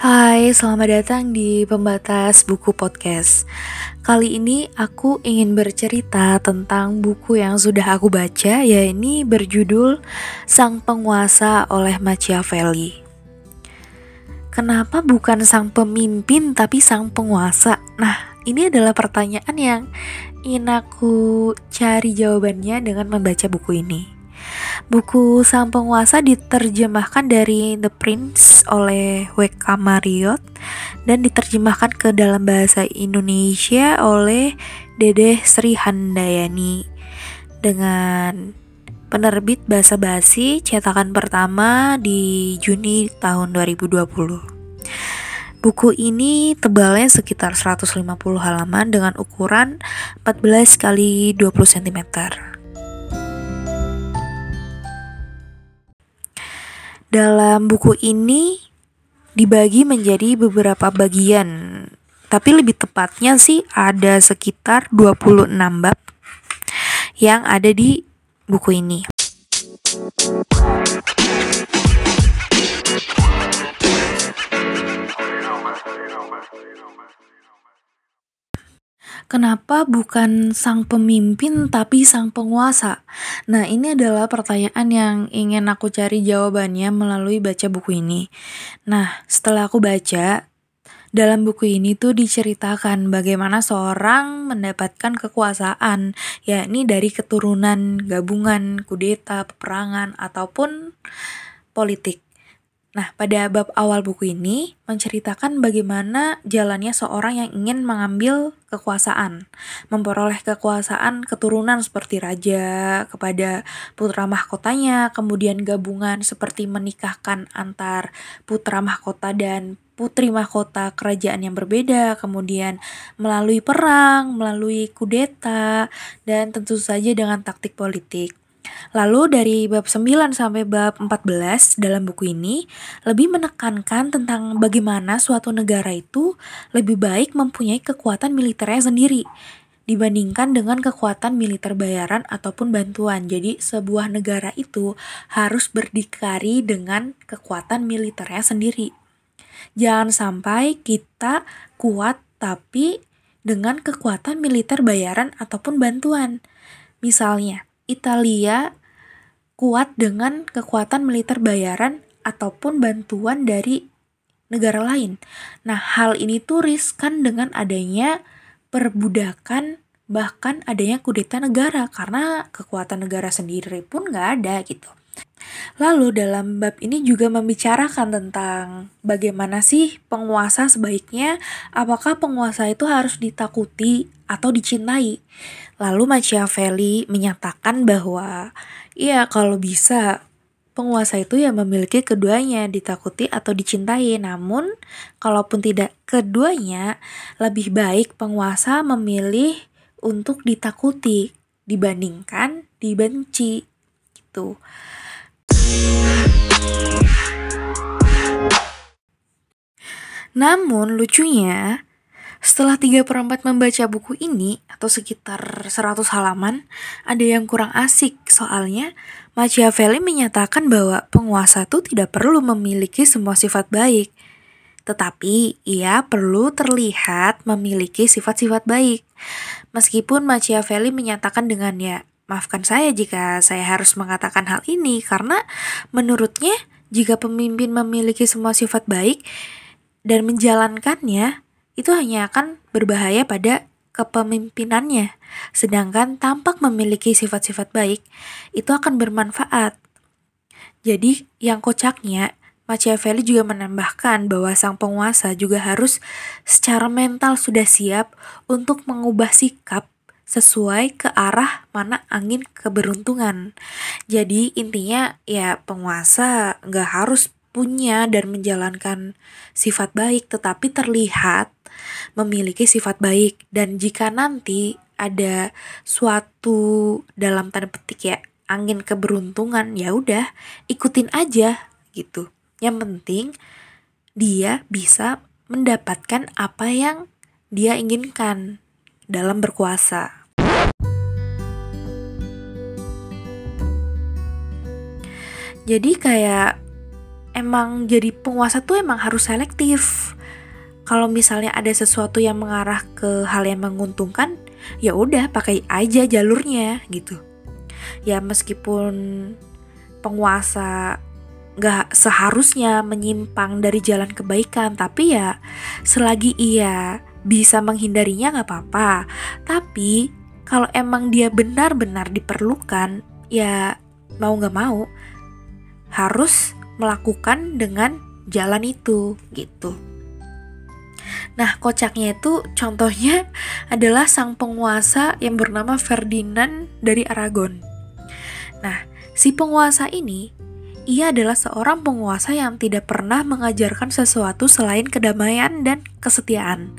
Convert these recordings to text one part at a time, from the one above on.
Hai, selamat datang di Pembatas Buku Podcast. Kali ini aku ingin bercerita tentang buku yang sudah aku baca, yaitu berjudul Sang Penguasa oleh Machiavelli. Kenapa bukan sang pemimpin tapi sang penguasa? Nah, ini adalah pertanyaan yang ingin aku cari jawabannya dengan membaca buku ini. Buku Sang Penguasa diterjemahkan dari The Prince oleh W.K. Mariot dan diterjemahkan ke dalam bahasa Indonesia oleh Dede Sri Handayani dengan penerbit Bahasa Basi cetakan pertama di Juni tahun 2020. Buku ini tebalnya sekitar 150 halaman dengan ukuran 14 kali 20 cm. Dalam buku ini dibagi menjadi beberapa bagian, tapi lebih tepatnya sih ada sekitar 26 bab yang ada di buku ini. Kenapa bukan sang pemimpin tapi sang penguasa? Nah, ini adalah pertanyaan yang ingin aku cari jawabannya melalui baca buku ini. Nah, setelah aku baca, dalam buku ini tuh diceritakan bagaimana seorang mendapatkan kekuasaan, yakni dari keturunan gabungan, kudeta, peperangan, ataupun politik. Nah, pada bab awal buku ini menceritakan bagaimana jalannya seorang yang ingin mengambil kekuasaan, memperoleh kekuasaan keturunan seperti raja kepada putra mahkotanya, kemudian gabungan seperti menikahkan antar putra mahkota dan putri mahkota kerajaan yang berbeda, kemudian melalui perang, melalui kudeta, dan tentu saja dengan taktik politik. Lalu dari bab 9 sampai bab 14 dalam buku ini lebih menekankan tentang bagaimana suatu negara itu lebih baik mempunyai kekuatan militernya sendiri dibandingkan dengan kekuatan militer bayaran ataupun bantuan. Jadi sebuah negara itu harus berdikari dengan kekuatan militernya sendiri. Jangan sampai kita kuat tapi dengan kekuatan militer bayaran ataupun bantuan. Misalnya, Italia kuat dengan kekuatan militer bayaran ataupun bantuan dari negara lain. Nah, hal ini tuh riskan dengan adanya perbudakan bahkan adanya kudeta negara karena kekuatan negara sendiri pun nggak ada gitu. Lalu dalam bab ini juga membicarakan tentang bagaimana sih penguasa sebaiknya, apakah penguasa itu harus ditakuti atau dicintai. Lalu Machiavelli menyatakan bahwa ya kalau bisa penguasa itu ya memiliki keduanya, ditakuti atau dicintai. Namun kalaupun tidak keduanya, lebih baik penguasa memilih untuk ditakuti dibandingkan dibenci gitu. Namun lucunya setelah 3 per 4 membaca buku ini, atau sekitar 100 halaman, ada yang kurang asik. Soalnya, Machiavelli menyatakan bahwa penguasa itu tidak perlu memiliki semua sifat baik. Tetapi, ia perlu terlihat memiliki sifat-sifat baik. Meskipun Machiavelli menyatakan dengan ya, maafkan saya jika saya harus mengatakan hal ini, karena menurutnya, jika pemimpin memiliki semua sifat baik dan menjalankannya, itu hanya akan berbahaya pada kepemimpinannya. Sedangkan tampak memiliki sifat-sifat baik, itu akan bermanfaat. Jadi, yang kocaknya, Machiavelli juga menambahkan bahwa sang penguasa juga harus secara mental sudah siap untuk mengubah sikap sesuai ke arah mana angin keberuntungan. Jadi intinya ya penguasa nggak harus punya dan menjalankan sifat baik tetapi terlihat memiliki sifat baik. Dan jika nanti ada suatu dalam tanda petik ya angin keberuntungan ya udah ikutin aja gitu. Yang penting dia bisa mendapatkan apa yang dia inginkan dalam berkuasa jadi kayak emang jadi penguasa tuh emang harus selektif. Kalau misalnya ada sesuatu yang mengarah ke hal yang menguntungkan ya udah pakai aja jalurnya gitu. Ya meskipun penguasa gak seharusnya menyimpang dari jalan kebaikan tapi ya selagi ia bisa menghindarinya gak apa-apa. Tapi kalau emang dia benar-benar diperlukan ya mau gak mau harus melakukan dengan jalan itu gitu Nah, kocaknya itu contohnya adalah sang penguasa yang bernama Ferdinand dari Aragon. Nah, si penguasa ini ia adalah seorang penguasa yang tidak pernah mengajarkan sesuatu selain kedamaian dan kesetiaan.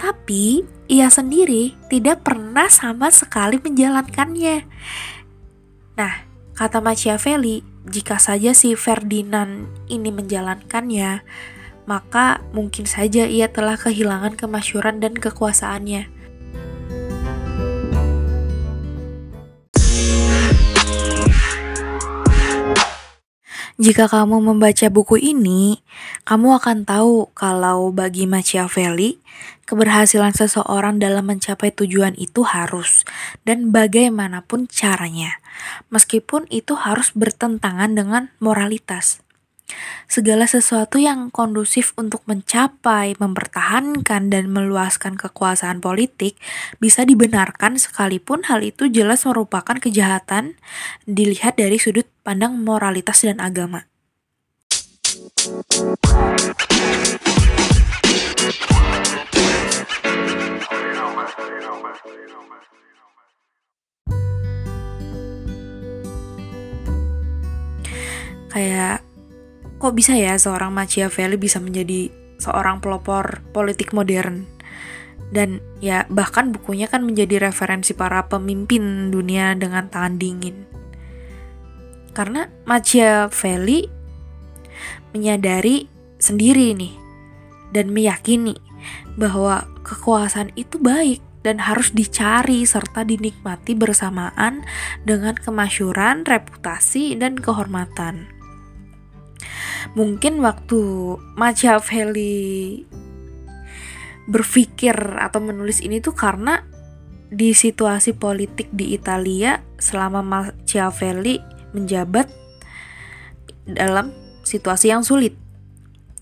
Tapi ia sendiri tidak pernah sama sekali menjalankannya. Nah, kata Machiavelli, jika saja si Ferdinand ini menjalankannya, maka mungkin saja ia telah kehilangan kemasyuran dan kekuasaannya. Jika kamu membaca buku ini, kamu akan tahu kalau bagi Machiavelli, keberhasilan seseorang dalam mencapai tujuan itu harus dan bagaimanapun caranya, meskipun itu harus bertentangan dengan moralitas. Segala sesuatu yang kondusif untuk mencapai, mempertahankan, dan meluaskan kekuasaan politik bisa dibenarkan sekalipun hal itu jelas merupakan kejahatan dilihat dari sudut pandang moralitas dan agama. Kayak kok bisa ya seorang Machiavelli bisa menjadi seorang pelopor politik modern? Dan ya bahkan bukunya kan menjadi referensi para pemimpin dunia dengan tangan dingin. Karena Machiavelli menyadari sendiri nih dan meyakini bahwa kekuasaan itu baik dan harus dicari serta dinikmati bersamaan dengan kemasyuran, reputasi, dan kehormatan mungkin waktu Machiavelli berpikir atau menulis ini tuh karena di situasi politik di Italia selama Machiavelli menjabat dalam situasi yang sulit.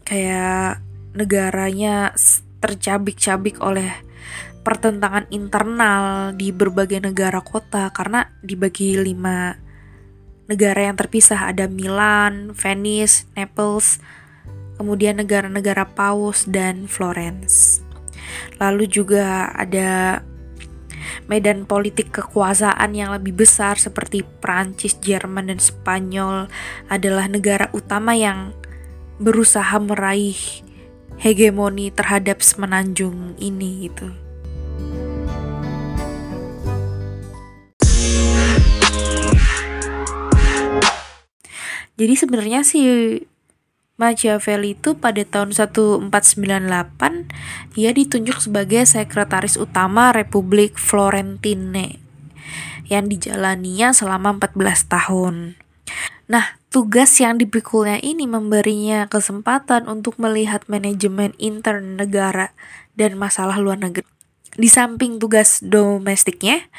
Kayak negaranya tercabik-cabik oleh pertentangan internal di berbagai negara kota karena dibagi lima negara yang terpisah ada Milan, Venice, Naples, kemudian negara-negara Paus dan Florence. Lalu juga ada medan politik kekuasaan yang lebih besar seperti Prancis, Jerman, dan Spanyol adalah negara utama yang berusaha meraih hegemoni terhadap semenanjung ini gitu. Jadi sebenarnya si Machiavelli itu pada tahun 1498 ia ditunjuk sebagai sekretaris utama Republik Florentine yang dijalaninya selama 14 tahun. Nah, tugas yang dipikulnya ini memberinya kesempatan untuk melihat manajemen intern negara dan masalah luar negeri. Di samping tugas domestiknya,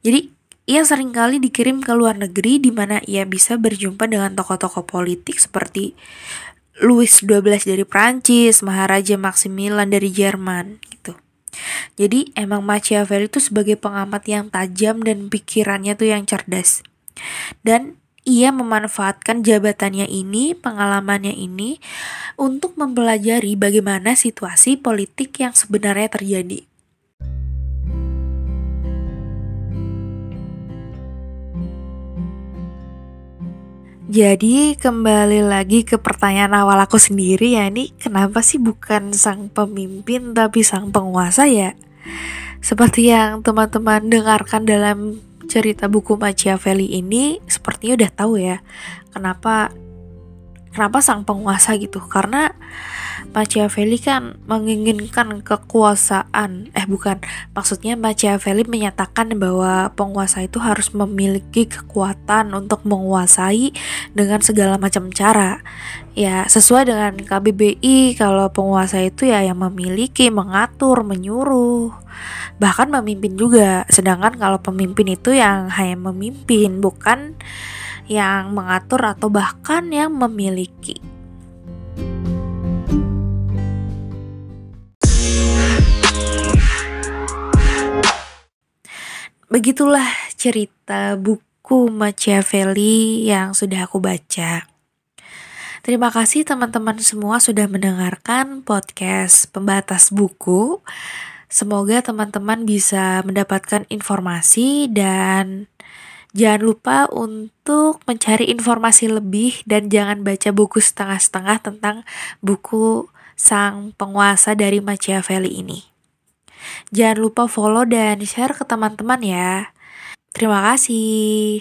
jadi ia sering kali dikirim ke luar negeri di mana ia bisa berjumpa dengan tokoh-tokoh politik seperti Louis XII dari Prancis, Maharaja Maximilian dari Jerman gitu. Jadi emang Machiavelli itu sebagai pengamat yang tajam dan pikirannya tuh yang cerdas. Dan ia memanfaatkan jabatannya ini, pengalamannya ini untuk mempelajari bagaimana situasi politik yang sebenarnya terjadi. Jadi kembali lagi ke pertanyaan awal aku sendiri ya ini kenapa sih bukan sang pemimpin tapi sang penguasa ya? Seperti yang teman-teman dengarkan dalam cerita buku Machiavelli ini sepertinya udah tahu ya kenapa kenapa sang penguasa gitu karena Machiavelli kan menginginkan kekuasaan. Eh bukan. Maksudnya Machiavelli menyatakan bahwa penguasa itu harus memiliki kekuatan untuk menguasai dengan segala macam cara. Ya sesuai dengan KBBI kalau penguasa itu ya yang memiliki mengatur menyuruh bahkan memimpin juga. Sedangkan kalau pemimpin itu yang hanya memimpin bukan yang mengatur atau bahkan yang memiliki Begitulah cerita buku Machiavelli yang sudah aku baca. Terima kasih teman-teman semua sudah mendengarkan podcast pembatas buku. Semoga teman-teman bisa mendapatkan informasi dan jangan lupa untuk mencari informasi lebih dan jangan baca buku setengah-setengah tentang buku sang penguasa dari Machiavelli ini. Jangan lupa follow dan share ke teman-teman ya. Terima kasih.